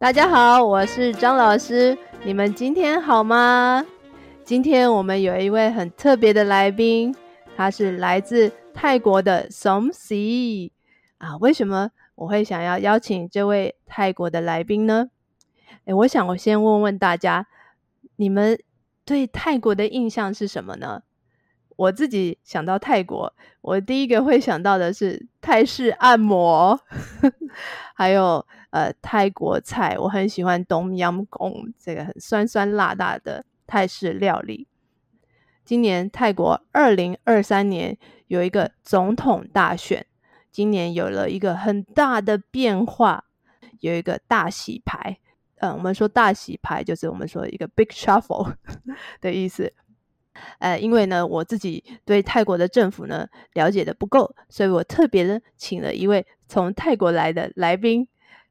大家好，我是张老师。你们今天好吗？今天我们有一位很特别的来宾，他是来自泰国的 Somsi 啊。为什么我会想要邀请这位泰国的来宾呢？诶，我想我先问问大家，你们对泰国的印象是什么呢？我自己想到泰国，我第一个会想到的是泰式按摩，还有呃泰国菜，我很喜欢冬阴功这个很酸酸辣辣的泰式料理。今年泰国二零二三年有一个总统大选，今年有了一个很大的变化，有一个大洗牌。嗯、呃，我们说大洗牌就是我们说一个 big shuffle 的意思。呃，因为呢，我自己对泰国的政府呢了解的不够，所以我特别的请了一位从泰国来的来宾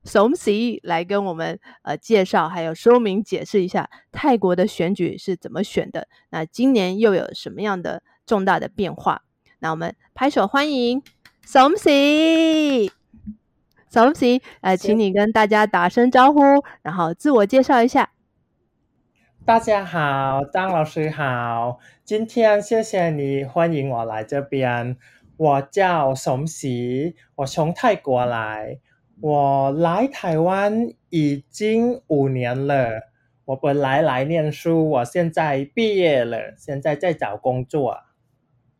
，Somsi 来跟我们呃介绍，还有说明解释一下泰国的选举是怎么选的。那今年又有什么样的重大的变化？那我们拍手欢迎 Somsi，Somsi，呃，请你跟大家打声招呼，然后自我介绍一下。大家好，张老师好，今天谢谢你欢迎我来这边。我叫 Somsi，我从泰国来，我来台湾已经五年了。我本来来念书，我现在毕业了，现在在找工作。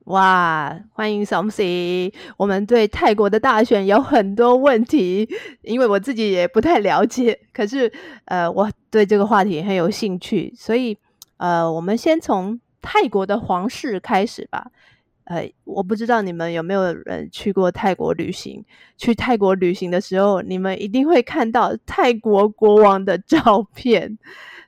哇，欢迎 Somsi！我们对泰国的大选有很多问题，因为我自己也不太了解。可是，呃，我对这个话题很有兴趣，所以，呃，我们先从泰国的皇室开始吧。呃，我不知道你们有没有人去过泰国旅行？去泰国旅行的时候，你们一定会看到泰国国王的照片。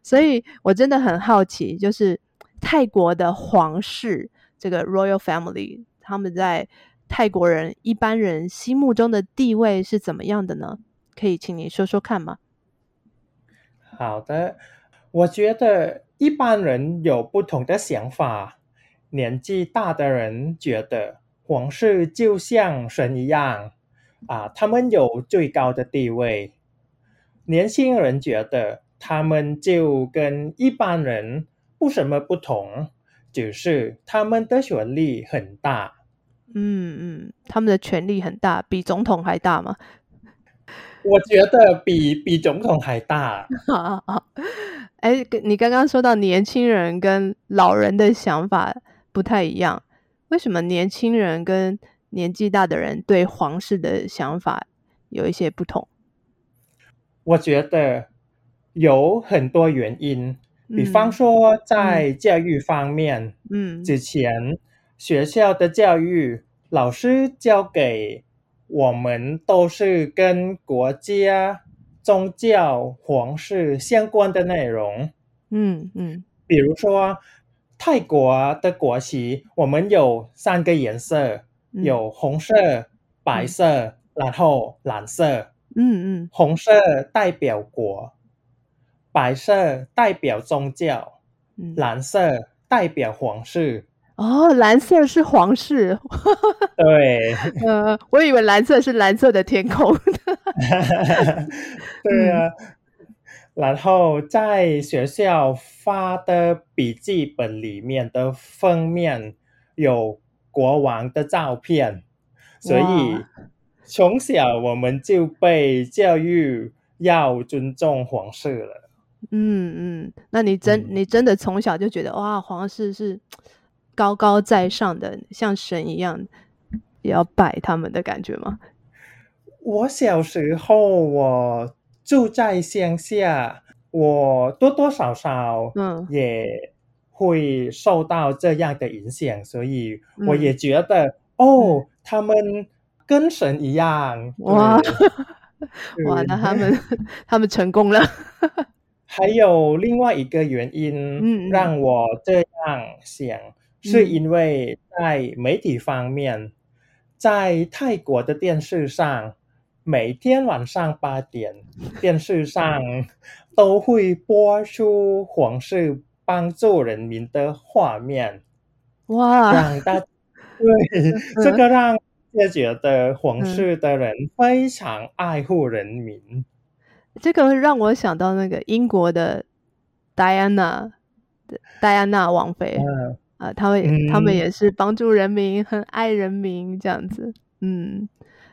所以我真的很好奇，就是泰国的皇室。这个 Royal Family，他们在泰国人一般人心目中的地位是怎么样的呢？可以请你说说看吗？好的，我觉得一般人有不同的想法。年纪大的人觉得皇室就像神一样啊，他们有最高的地位。年轻人觉得他们就跟一般人不什么不同。只是他们的权力很大，嗯嗯，他们的权力很大，比总统还大吗？我觉得比比总统还大。哎，你刚刚说到年轻人跟老人的想法不太一样，为什么年轻人跟年纪大的人对皇室的想法有一些不同？我觉得有很多原因。比方说，在教育方面，嗯，之前学校的教育老师教给我们都是跟国家、宗教、皇室相关的内容，嗯嗯，比如说泰国的国旗，我们有三个颜色，有红色、白色，然后蓝色，嗯嗯，红色代表国。白色代表宗教，蓝色代表皇室。哦，蓝色是皇室。对，呃，我以为蓝色是蓝色的天空。对啊，然后在学校发的笔记本里面的封面有国王的照片，所以从小我们就被教育要尊重皇室了。嗯嗯，那你真你真的从小就觉得哇，皇室是高高在上的，像神一样，也要拜他们的感觉吗？我小时候我住在乡下，我多多少少嗯。也会受到这样的影响，所以我也觉得、嗯、哦，他们跟神一样哇。哇，那他们 他们成功了。还有另外一个原因让我这样想，嗯、是因为在媒体方面，嗯、在泰国的电视上，每天晚上八点，电视上都会播出皇室帮助人民的画面。哇！让大对 这个让也觉得皇室的人非常爱护人民。这个让我想到那个英国的戴安娜，戴安娜王妃啊，啊，他们、嗯、他们也是帮助人民，很爱人民这样子。嗯，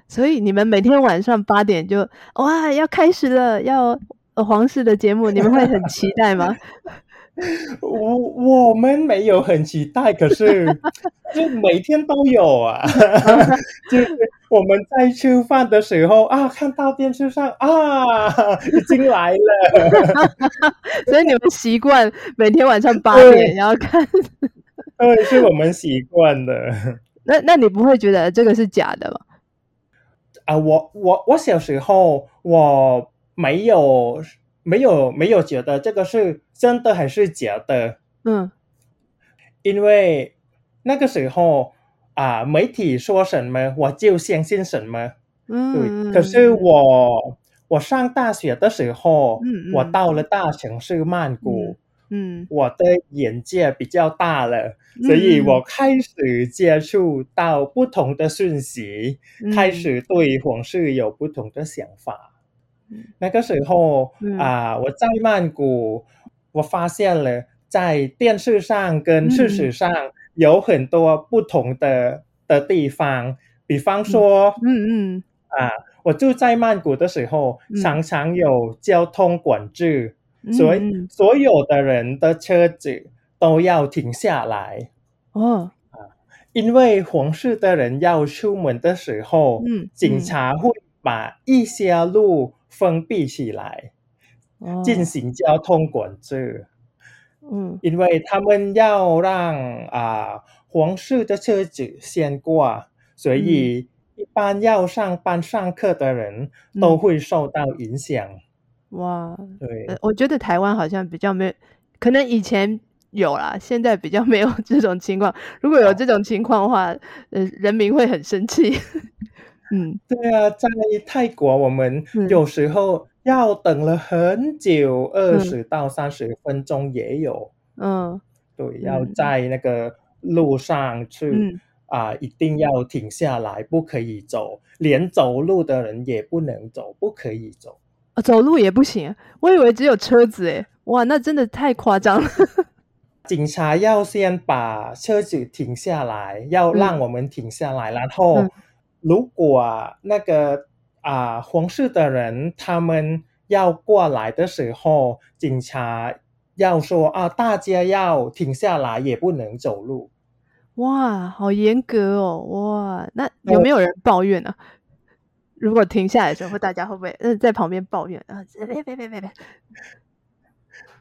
所以你们每天晚上八点就哇要开始了，要皇室的节目，你们会很期待吗？我我们没有很期待，可是 就每天都有啊。就是我们在吃饭的时候啊，看到电视上啊，已经来了。所以你们习惯每天晚上八点要看？对，是我们习惯的。那那你不会觉得这个是假的吗？啊，我我我小时候我没有。没有没有觉得这个是真的还是假的，嗯，因为那个时候啊，媒体说什么我就相信什么，嗯，对。可是我我上大学的时候，嗯，我到了大城市曼谷，嗯，我的眼界比较大了，所以我开始接触到不同的讯息，开始对皇室有不同的想法。那个时候啊、呃，我在曼谷，我发现了在电视上跟事实上有很多不同的的地方。比方说，嗯。嗯啊，我住在曼谷的时候，常常有交通管制，所以所有的人的车子都要停下来。哦啊，因为皇室的人要出门的时候，嗯，警察会把一些路。封闭起来，进行交通管制。嗯，因为他们要让啊皇室的车子先过，所以一般要上班上课的人都会受到影响。哇，对，我觉得台湾好像比较没有，可能以前有啦，现在比较没有 这种情况。如果有这种情况的话，呃，人民会很生气。嗯，对啊，在泰国我们有时候要等了很久，二十到三十分钟也有。嗯，对，要在那个路上去啊、一定要停下来，不可以走，连走路的人也不能走，不可以走。啊，走路也不行，我以为只有车子诶。哇，那真的太夸张了。警察要先把车子停下来，要让我们停下来，嗯、然后。嗯如果那个啊皇室的人他们要过来的时候，警察要说啊，大家要停下来，也不能走路。哇，好严格哦！哇，那有没有人抱怨呢、啊？如果停下来的时候，大家会不会呃在旁边抱怨啊？别别别别别！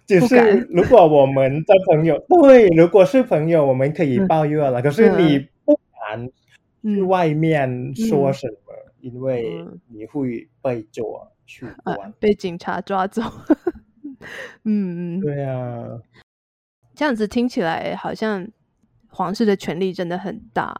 就是如果我们的朋友对，如果是朋友，我们可以抱怨了。嗯、可是你不敢。去外面说什么？嗯、因为你会被抓去关、啊，被警察抓走。嗯，对啊，这样子听起来好像皇室的权力真的很大。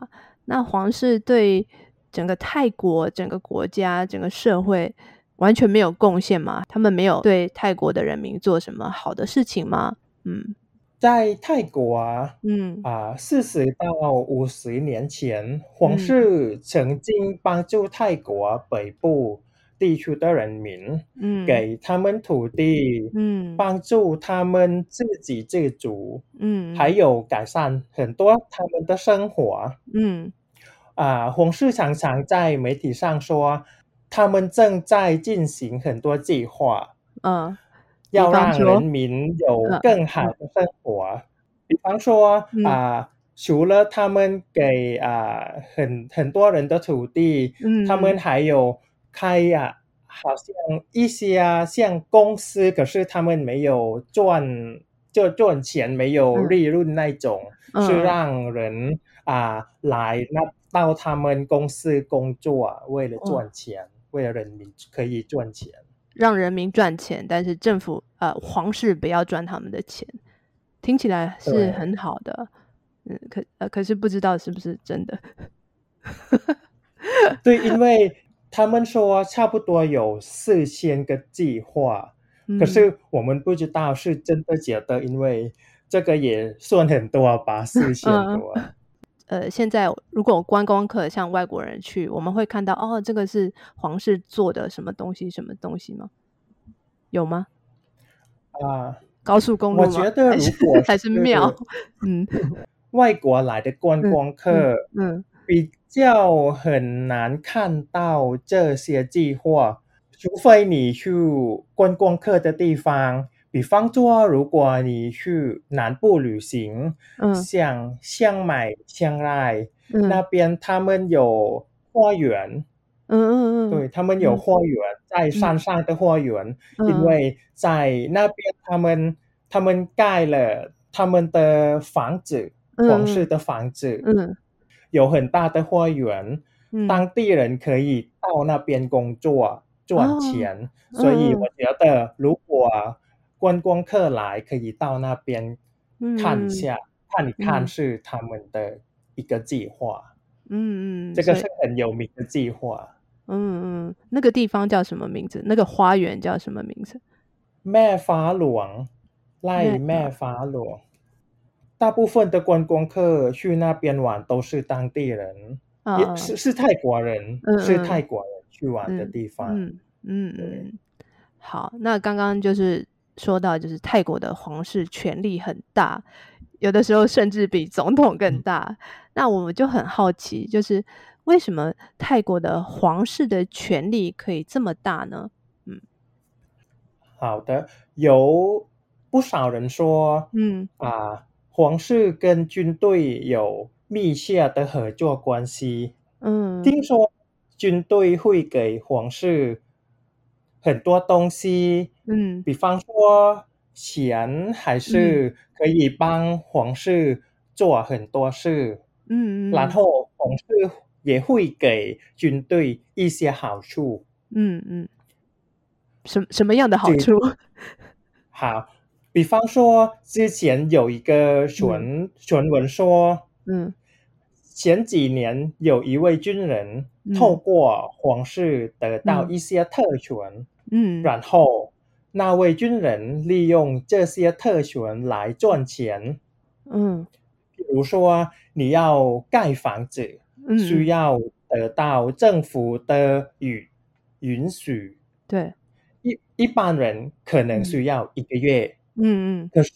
那皇室对整个泰国、整个国家、整个社会完全没有贡献吗？他们没有对泰国的人民做什么好的事情吗？嗯。在泰国啊，嗯。啊，四十到五十年前，皇室曾经帮助泰国北部地区的人民，嗯，给他们土地，嗯，帮助他们自给自足，嗯，还有改善很多他们的生活，嗯，啊，皇室常常在媒体上说，他们正在进行很多计划，嗯。要让人民有更好的生活，比方说啊、嗯呃，除了他们给啊、呃、很很多人的土地，嗯，他们还有开呀、啊，好像一些啊像公司，可是他们没有赚就赚钱，没有利润那种，嗯、是让人啊、呃、来那到他们公司工作，为了赚钱，哦、为了人民可以赚钱。让人民赚钱，但是政府呃皇室不要赚他们的钱，听起来是很好的，嗯，可呃可是不知道是不是真的。对，因为他们说差不多有四千个计划，嗯、可是我们不知道是真的假的，因为这个也算很多吧，四千多。嗯呃，现在如果观光客像外国人去，我们会看到哦，这个是皇室做的什么东西，什么东西吗？有吗？啊，高速公路我觉得如果还是庙，嗯，外国来的观光客，嗯，比较很难看到这些计划，除非你去观光客的地方，比方说，如果你去南部旅行，嗯，像香美、香奈那边，他们有花园。嗯嗯嗯，对，他们有花园，在山上的花园，因为在那边他们他们盖了他们的房子，皇室的房子，嗯，有很大的花园，当地人可以到那边工作赚钱，所以我觉得如果观光客来，可以到那边看一下，看一看是他们的一个计划，嗯嗯，这个是很有名的计划。嗯嗯，那个地方叫什么名字？那个花园叫什么名字？咩花龙，赖咩花龙。大部分的观光客去那边玩都是当地人，啊、也是是泰国人，是泰国人去玩的地方。嗯嗯嗯。好，那刚刚就是说到，就是泰国的皇室权力很大，有的时候甚至比总统更大。嗯、那我们就很好奇，就是。为什么泰国的皇室的权力可以这么大呢？嗯，好的，有不少人说，嗯啊，皇室跟军队有密切的合作关系。嗯，听说军队会给皇室很多东西，嗯，比方说钱，还是可以帮皇室做很多事。嗯，然后皇室。也会给军队一些好处。嗯嗯，什什么样的好处？好，比方说，之前有一个传传闻说，嗯，前几年有一位军人透过皇室得到一些特权，嗯，然后那位军人利用这些特权来赚钱。嗯，比如说你要盖房子。需要得到政府的允允许，对，一一般人可能需要一个月，嗯嗯，可是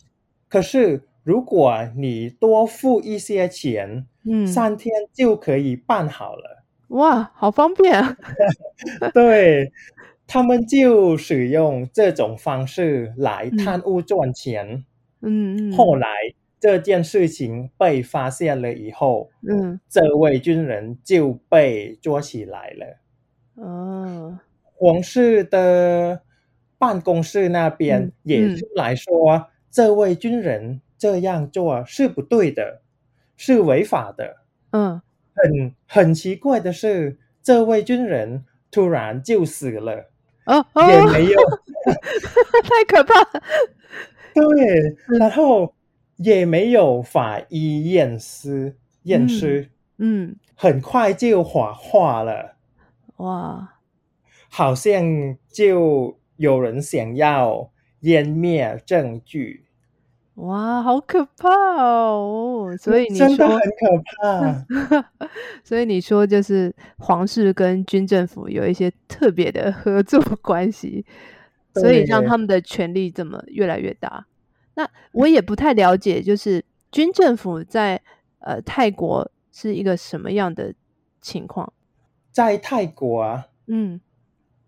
可是如果你多付一些钱，嗯，三天就可以办好了，哇，好方便啊！对，他们就使用这种方式来贪污赚钱，嗯嗯，后来。这件事情被发现了以后，嗯，这位军人就被捉起来了。哦，皇室的办公室那边也出来说，嗯嗯、这位军人这样做是不对的，是违法的。嗯，很很奇怪的是，这位军人突然就死了。哦，哦。也没有，太可怕。对，然后。也没有法医验尸，验尸，嗯，很快就火化了，哇，好像就有人想要湮灭证据，哇，好可怕哦！所以你说真的很可怕，所以你说就是皇室跟军政府有一些特别的合作 关系，所以让他们的权力怎么越来越大。那我也不太了解，就是军政府在呃泰国是一个什么样的情况？在泰国啊，嗯，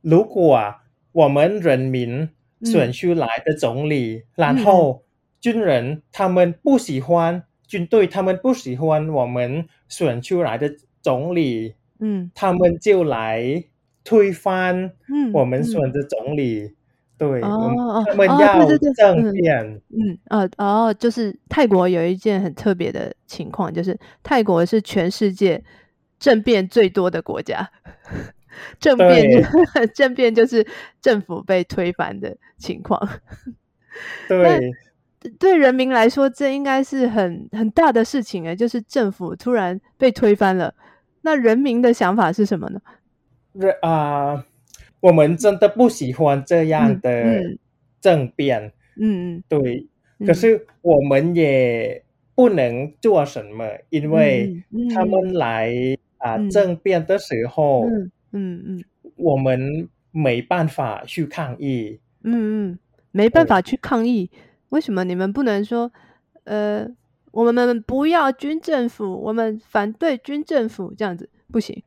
如果啊我们人民选出来的总理，嗯、然后军人他们不喜欢、嗯、军队，他们不喜欢我们选出来的总理，嗯，他们就来推翻我们选的总理。嗯。嗯对哦，他们要政变，嗯，呃，哦，就是泰国有一件很特别的情况，就是泰国是全世界政变最多的国家，政变 政变就是政府被推翻的情况。对，对人民来说，这应该是很很大的事情诶，就是政府突然被推翻了，那人民的想法是什么呢？啊。Uh 我们真的不喜欢这样的政变，嗯嗯，对。可是我们也不能做什么，因为他们来啊政变的时候，嗯嗯，我们没办法去抗议，嗯嗯，没办法去抗议。为什么你们不能说，呃，我们不要军政府，我们反对军政府，这样子不行？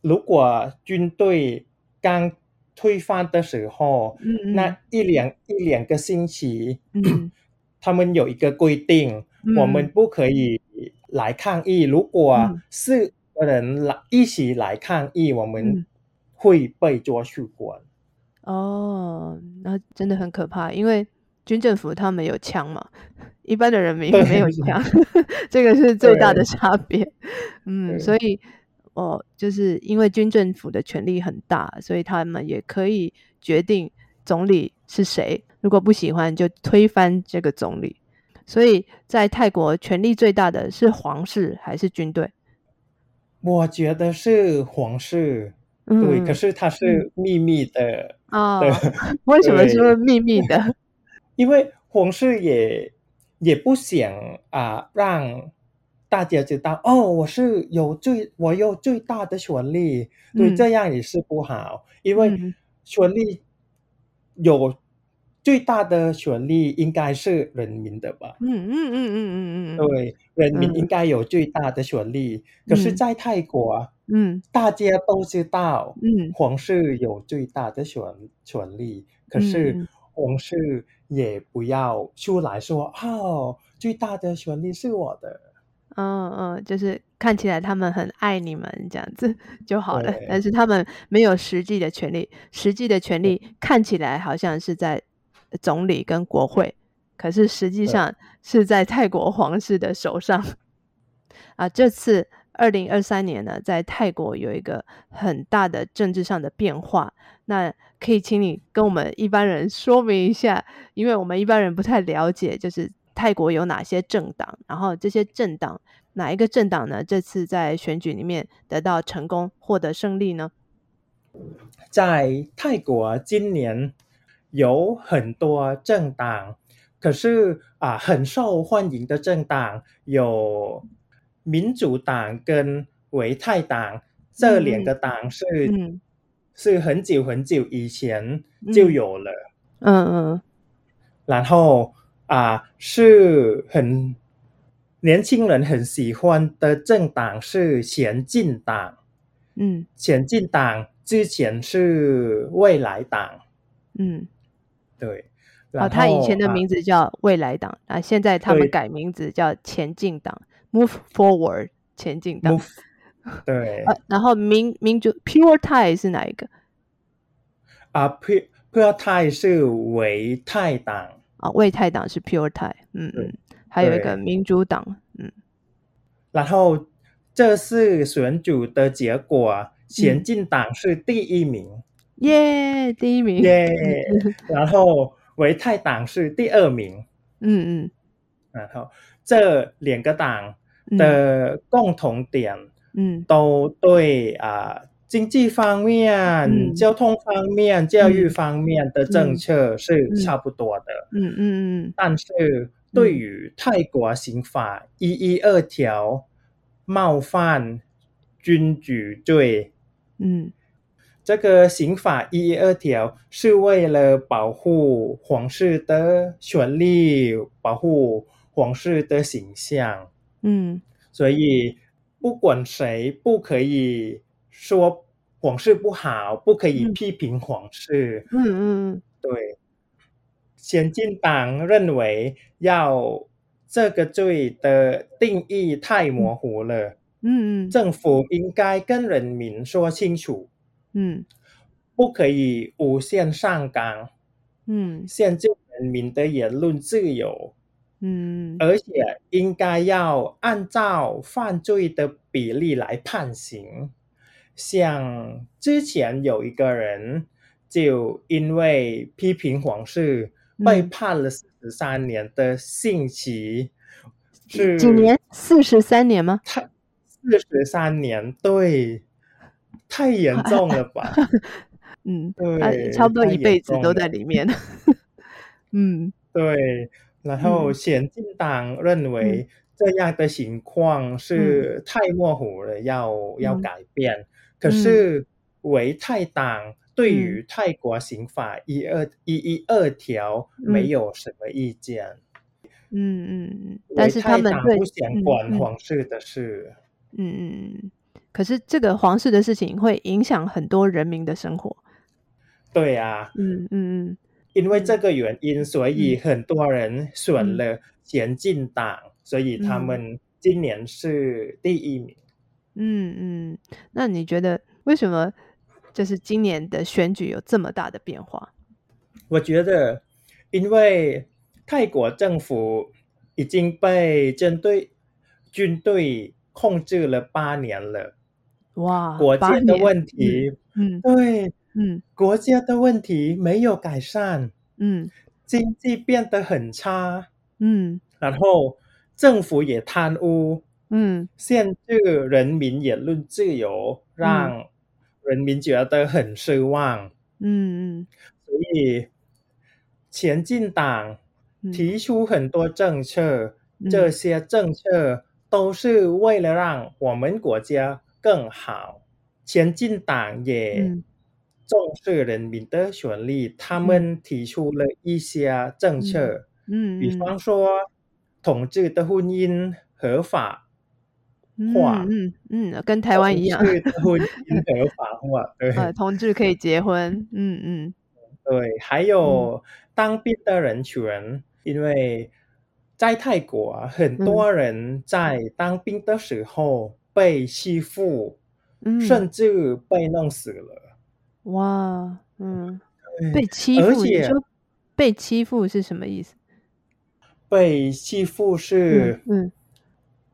如果军队刚推翻的时候，嗯嗯那一两一两个星期，嗯、他们有一个规定、嗯，我们不可以来抗议。如果四个人来一起来抗议，我们会被抓去关。哦，那真的很可怕，因为军政府他们有枪嘛，一般的人民没有枪，这个是最大的差别。嗯，所以哦，就是因为军政府的权力很大，所以他们也可以决定总理是谁，如果不喜欢就推翻这个总理。所以在泰国，权力最大的是皇室还是军队？我觉得是皇室。对、嗯，可是它是秘密的啊。为什么说秘密的？因为皇室也也不想啊，让大家知道哦，我是有最我有最大的权利，对、嗯，这样也是不好。因为权利有最大的权利应该是人民的吧？嗯嗯嗯嗯嗯嗯，对，人民应该有最大的权利。嗯、可是，在泰国。嗯，大家都知道，嗯，皇室有最大的权权力，可是皇室也不要出来说，哦，最大的权利是我的。嗯嗯，就是看起来他们很爱你们这样子 就好了，但是他们没有实际的权利，实际的权利看起来好像是在总理跟国会，可是实际上是在泰国皇室的手上。啊，这次。二零二三年呢，在泰国有一个很大的政治上的变化。那可以请你跟我们一般人说明一下，因为我们一般人不太了解，就是泰国有哪些政党，然后这些政党哪一个政党呢？这次在选举里面得到成功，获得胜利呢？在泰国今年有很多政党，可是啊，很受欢迎的政党有。民主党跟维泰党这两个党是、嗯、是很久很久以前就有了，嗯嗯，然后啊是很年轻人很喜欢的政党是前进党，嗯，前进党之前是未来党，嗯，对，哦，他以前的名字叫未来党啊，现在他们改名字叫前进党。Move forward，前进党。对、啊。然后民民主 Pure Thai 是哪一个？啊、Pure Thai 是维泰党。啊，维泰党是 Pure Thai。嗯嗯。还有一个民主党。嗯。然后这是选举的结果，前进党是第一名。耶、嗯，yeah, 第一名。耶、yeah。然后维泰党是第二名。嗯嗯。然后这两个党。的共同点，嗯，都对啊，经济方面、嗯、交通方面、教育方面的政策是差不多的，嗯。嗯嗯，但是对于泰国刑法一一二条冒犯君主罪，嗯，这个刑法一一二条是为了保护皇室的权利，保护皇室的形象。嗯，所以不管谁不可以说皇室不好，不可以批评皇室。嗯嗯，对。先进党认为要这个罪的定义太模糊了。嗯嗯，政府应该跟人民说清楚。嗯，不可以无限上纲。嗯，限制人民的言论自由。嗯，而且应该要按照犯罪的比例来判刑。像之前有一个人，就因为批评皇室，被判了四十三年的刑期。嗯、是几年？四十三年吗？太四十三年，对，太严重了吧？嗯，对，差不多一辈子都在里面。嗯，对。然后，前进党认为这样的情况是太模糊了，嗯、要要改变。可是，维泰党对于泰国刑法一二一一二条没有什么意见。嗯嗯嗯，但是他们不想管皇室的事。嗯嗯嗯，可是这个皇室的事情会影响很多人民的生活。对啊，嗯嗯嗯，因为这个原因，所以很多人选了前进党，嗯、所以他们今年是第一名。嗯嗯，那你觉得为什么就是今年的选举有这么大的变化？我觉得，因为泰国政府已经被针对军队控制了八年了。哇，国家的问题，嗯，对，嗯，国家的问题没有改善，嗯，经济变得很差，嗯，然后政府也贪污。嗯，限制人民言论自由，让人民觉得很失望。嗯嗯，所以前进党提出很多政策，嗯，这些政策都是为了让我们国家更好。前进党也重视人民的权利，嗯，他们提出了一些政策，嗯，比方说同志的婚姻合法。化，嗯嗯，跟台湾一样。的，婚姻合法化，对，呃，同志可以结婚，嗯嗯，对，还有当兵的人权，嗯、因为在泰国啊，很多人在当兵的时候被欺负，嗯，甚至被弄死了。哇，嗯，被欺负，而且你说被欺负是什么意思？被欺负是，嗯。嗯。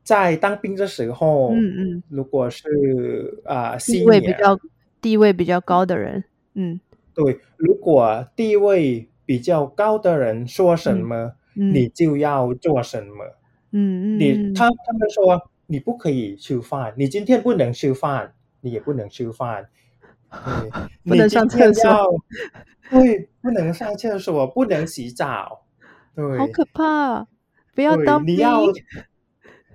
在当兵的时候，嗯嗯，如果是啊、呃、地位比较地位比较高的人，嗯，对，如果地位比较高的人说什么，嗯、你就要做什么，嗯嗯，你他他们说你不可以吃饭，你今天不能吃饭，你也不能吃饭，不能上厕所，对，不能上厕所，不能洗澡，对，好可怕，不要当兵。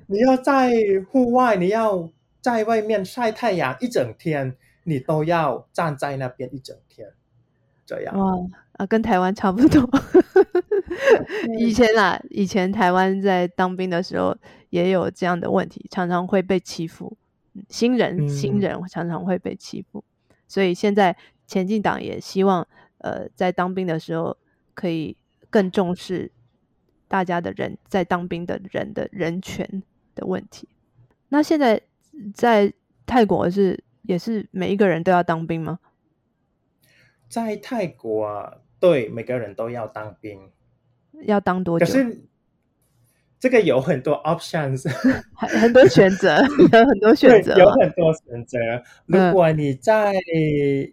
你要在户外，你要在外面晒太阳一整天，你都要站在那边一整天，这样。哇啊，跟台湾差不多。以前啊，以前台湾在当兵的时候也有这样的问题，常常会被欺负。新人，新人常常会被欺负，嗯、所以现在前进党也希望，呃，在当兵的时候可以更重视大家的人在当兵的人的人权的问题，那现在在泰国是也是每一个人都要当兵吗？在泰国啊，对，每个人都要当兵，要当多久？可是这个有很多 options，很很多选择，有很多选择，有很多选择。如果你在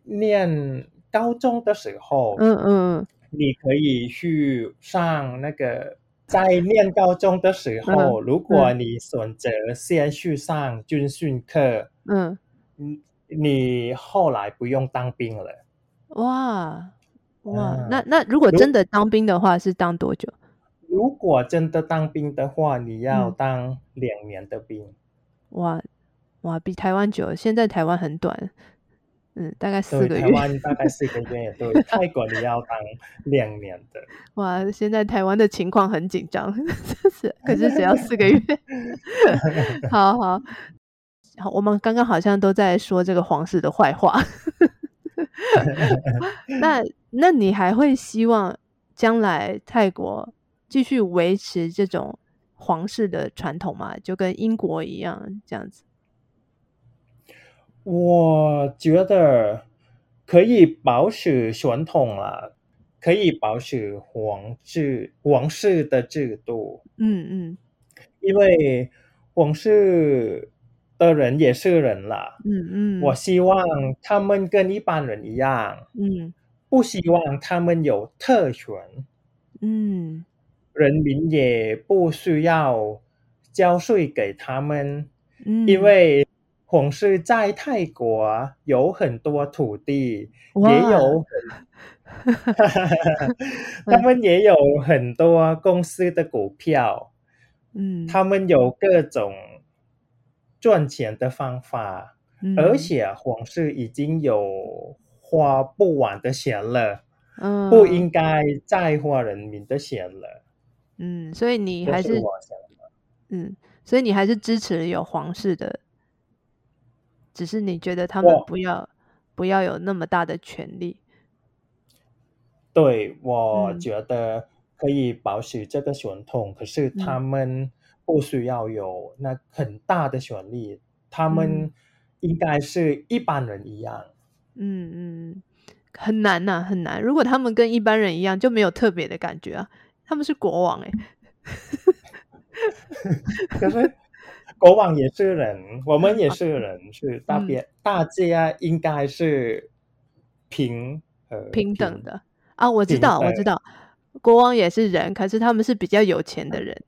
念高中的时候，嗯嗯，你可以去上那个。在念高中的时候，嗯、如果你选择先去上军训课，嗯，你后来不用当兵了。哇哇，嗯、那那如果真的当兵的话，是当多久？如果真的当兵的话，你要当两年的兵。嗯、哇哇，比台湾久。现在台湾很短。嗯，大概四个月。台湾大概四个月，对。泰国你要当两年的。哇，现在台湾的情况很紧张，是，可是只要四个月。好好好，我们刚刚好像都在说这个皇室的坏话。那那你还会希望将来泰国继续维持这种皇室的传统嘛？就跟英国一样这样子？我觉得可以保持传统了，可以保持皇制、皇室的制度。嗯嗯，因为皇室的人也是人啦。嗯嗯，我希望他们跟一般人一样。嗯，不希望他们有特权。嗯，人民也不需要交税给他们。嗯，因为。皇室在泰国有很多土地，也有，他们也有很多公司的股票，嗯，他们有各种赚钱的方法，嗯、而且皇室已经有花不完的钱了，嗯，不应该再花人民的钱了。嗯，所以你还是，是嗯，所以你还是支持有皇室的，只是你觉得他们不要不要有那么大的权利。对，我觉得可以保持这个传统，嗯，可是他们不需要有那很大的权利，嗯，他们应该是一般人一样。嗯嗯，很难呐，啊，很难。如果他们跟一般人一样，就没有特别的感觉啊。他们是国王哎，可是国王也是人，我们也是人，是大别、嗯、大家应该是平呃平等的。啊，我知道，我知道，国王也是人，可是他们是比较有钱的人，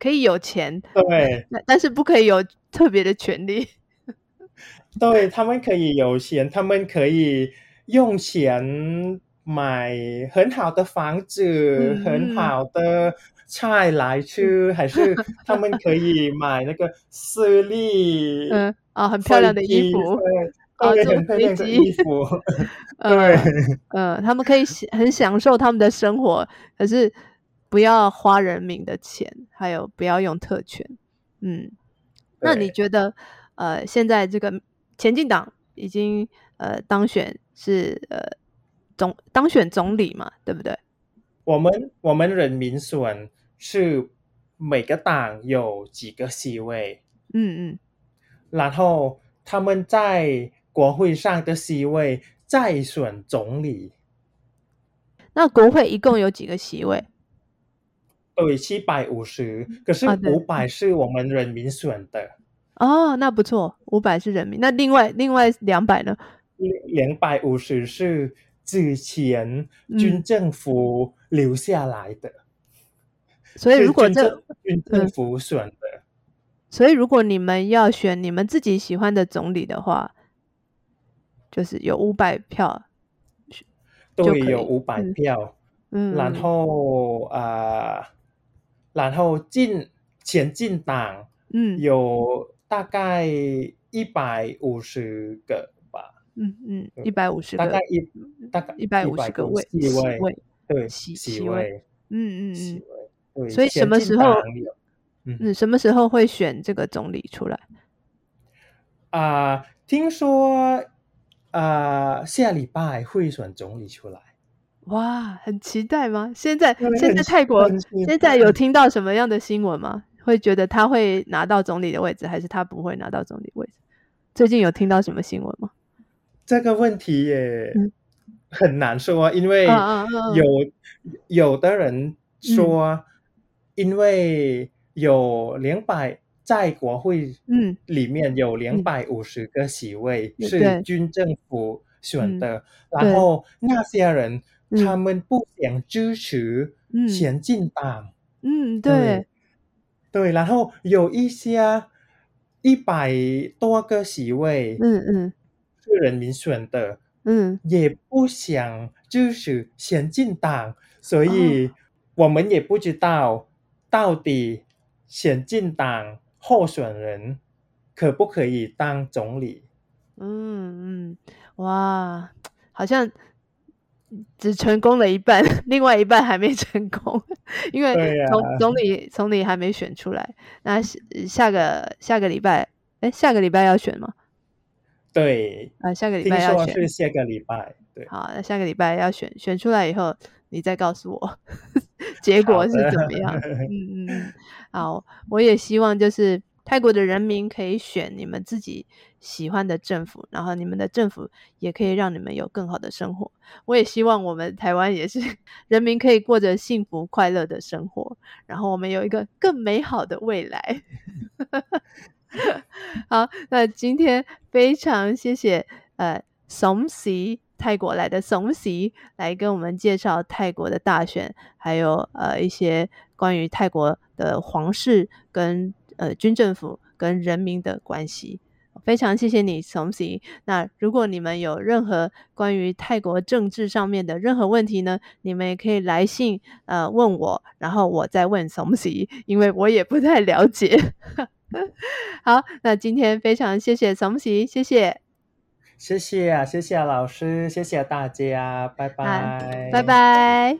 可以有钱，对，但是不可以有特别的权利。对，他们可以有钱，他们可以用钱买很好的房子，嗯、很好的菜来吃，还是他们可以买那个私立，嗯啊，很漂亮的衣服。啊，坐飞机，对，嗯，他们可以很享受他们的生活，可是不要花人民的钱，还有不要用特权。嗯，那你觉得，呃，现在这个前进党已经呃当选是呃总当选总理嘛，对不对？我们我们人民选是每个党有几个席位，嗯嗯，然后他们在。国会上的席位再选总理，那国会一共有几个席位？对，七百五十。可是五百是我们人民选的。哦，那不错，五百是人民。那另外另外两百呢？两百五十是之前军政府留下来的。嗯、所以如果这军政府选的、嗯，所以如果你们要选你们自己喜欢的总理的话。就是有五百票，对，有五百票，嗯，然后啊、呃，然后进前进党，嗯，有大概一百五十个。吧，嗯嗯，一百五十个，大概一大概一百五十个位席位，对，席席位，嗯嗯嗯，对，所以什么时候，嗯，什么时候会选这个总理出来？啊、呃，听说。啊、呃，下礼拜会选总理出来，哇，很期待吗？现在现在泰国现在有听到什么样的新闻吗？会觉得他会拿到总理的位置，还是他不会拿到总理位置？最近有听到什么新闻吗？这个问题也很难说，因为有、有的人说、嗯，因为有两百。在国会嗯。里面有两百五十个席位是军政府选的，嗯、然后那些人他们不想支持前进党，嗯对。对，对，然后有一些一百多个席位，嗯嗯，是人民选的，嗯，也不想就是先进党，所以我们也不知道到底先进党。候选人可不可以当总理？嗯嗯，哇，好像只成功了一半，另外一半还没成功，因为总总理总理还没选出来。那下个下个礼拜，哎，下个礼拜要选吗？对，啊，下个礼拜要选，是下个礼拜。对，好，那下个礼拜要选，选出来以后，你再告诉我 结果是怎么样。嗯嗯。好，我也希望就是泰国的人民可以选你们自己喜欢的政府，然后你们的政府也可以让你们有更好的生活。我也希望我们台湾也是人民可以过着幸福快乐的生活，然后我们有一个更美好的未来。好，那今天非常谢谢呃松喜泰国来的松喜来跟我们介绍泰国的大选，还有呃一些关于泰国。的皇室跟呃军政府跟人民的关系，非常谢谢你，松喜。那如果你们有任何关于泰国政治上面的任何问题呢，你们也可以来信呃问我，然后我再问松喜，因为我也不太了解。好，那今天非常谢谢松喜，谢谢，谢谢啊，谢谢老师，谢谢大家，拜拜，啊、拜拜。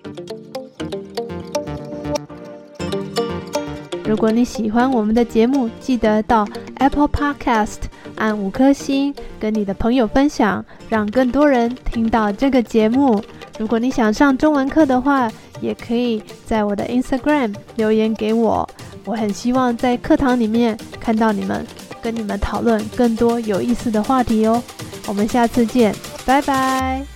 如果你喜欢我们的节目，记得到 Apple Podcast 按五颗星，跟你的朋友分享，让更多人听到这个节目。如果你想上中文课的话，也可以在我的 Instagram 留言给我，我很希望在课堂里面看到你们，跟你们讨论更多有意思的话题哦。我们下次见，拜拜。